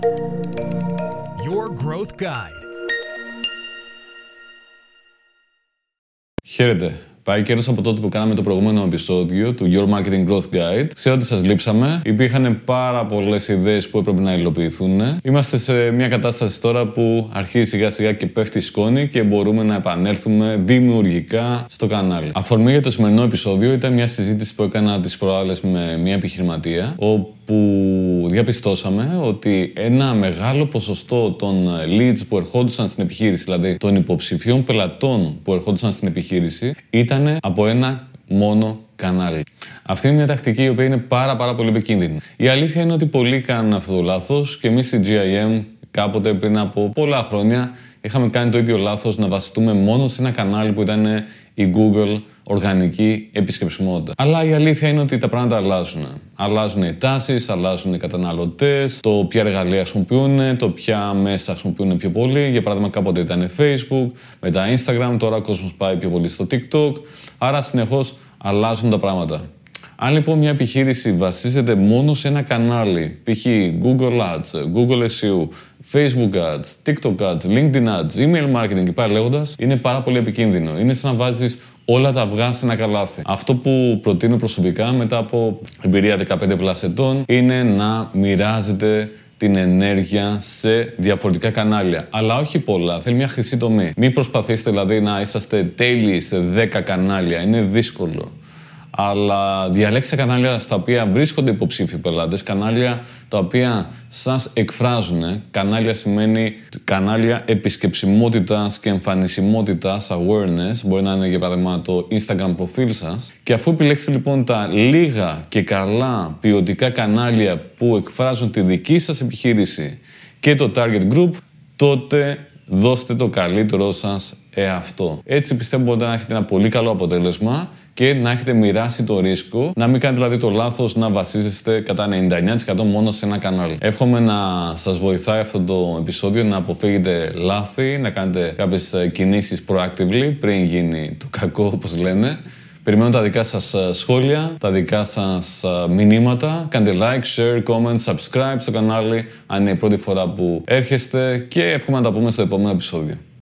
Your Growth Guide. Χαίρετε. Πάει καιρό από τότε που κάναμε το προηγούμενο επεισόδιο του Your Marketing Growth Guide. Ξέρω ότι σας λείψαμε. Υπήρχαν πάρα πολλές ιδέες που έπρεπε να υλοποιηθούν. Είμαστε σε μια κατάσταση τώρα που αρχίζει σιγά σιγά και πέφτει η σκόνη και μπορούμε να επανέλθουμε δημιουργικά στο κανάλι. Αφορμή για το σημερινό επεισόδιο ήταν μια συζήτηση που έκανα τις προάλλες με μια επιχειρηματία, όπου διαπιστώσαμε ότι ένα μεγάλο ποσοστό των leads που ερχόντουσαν στην επιχείρηση, δηλαδή των υποψηφίων πελατών που ερχόντουσαν στην επιχείρηση, ήταν από ένα μόνο κανάλι. Αυτή είναι μια τακτική η οποία είναι πάρα πάρα πολύ επικίνδυνη. Η αλήθεια είναι ότι πολλοί κάνουν αυτό το λάθος και εμείς στη GIM κάποτε πριν από πολλά χρόνια είχαμε κάνει το ίδιο λάθος να βασιστούμε μόνο σε ένα κανάλι που ήταν η Google οργανική επισκεψιμότητα. Αλλά η αλήθεια είναι ότι τα πράγματα αλλάζουν. Αλλάζουν οι τάσεις, αλλάζουν οι καταναλωτές, το ποια εργαλεία χρησιμοποιούν, το ποια μέσα χρησιμοποιούν πιο πολύ. Για παράδειγμα, κάποτε ήταν Facebook, μετά Instagram, τώρα ο κόσμος πάει πιο πολύ στο TikTok. Άρα συνεχώς αλλάζουν τα πράγματα. Αν λοιπόν μια επιχείρηση βασίζεται μόνο σε ένα κανάλι, π.χ. Google Ads, Google SEO, Facebook Ads, TikTok Ads, LinkedIn Ads, email marketing και πάλι λέγοντας, είναι πάρα πολύ επικίνδυνο. Είναι σαν να βάζεις όλα τα αυγά σε ένα καλάθι. Αυτό που προτείνω προσωπικά μετά από εμπειρία 15 πλάσ ετών είναι να μοιράζετε την ενέργεια σε διαφορετικά κανάλια. Αλλά όχι πολλά. Θέλει μια χρυσή τομή. Μην προσπαθήσετε δηλαδή να είσαστε τέλειοι σε 10 κανάλια. Είναι δύσκολο αλλά διαλέξτε κανάλια στα οποία βρίσκονται υποψήφιοι πελάτες, κανάλια τα οποία σας εκφράζουν. Κανάλια σημαίνει κανάλια επισκεψιμότητας και εμφανισιμότητας, awareness. Μπορεί να είναι για παράδειγμα το Instagram προφίλ σας. Και αφού επιλέξετε λοιπόν τα λίγα και καλά ποιοτικά κανάλια που εκφράζουν τη δική σας επιχείρηση και το target group, τότε δώστε το καλύτερό σας εαυτό. Έτσι πιστεύω μπορείτε να έχετε ένα πολύ καλό αποτέλεσμα και να έχετε μοιράσει το ρίσκο, να μην κάνετε δηλαδή το λάθος να βασίζεστε κατά 99% μόνο σε ένα κανάλι. Εύχομαι να σας βοηθάει αυτό το επεισόδιο να αποφύγετε λάθη, να κάνετε κάποιες ε, κινήσεις proactively πριν γίνει το κακό όπως λένε. Περιμένω τα δικά σας ε, σχόλια, τα δικά σας ε, μηνύματα. Κάντε like, share, comment, subscribe στο κανάλι αν είναι η πρώτη φορά που έρχεστε και εύχομαι να τα πούμε στο επόμενο επεισόδιο.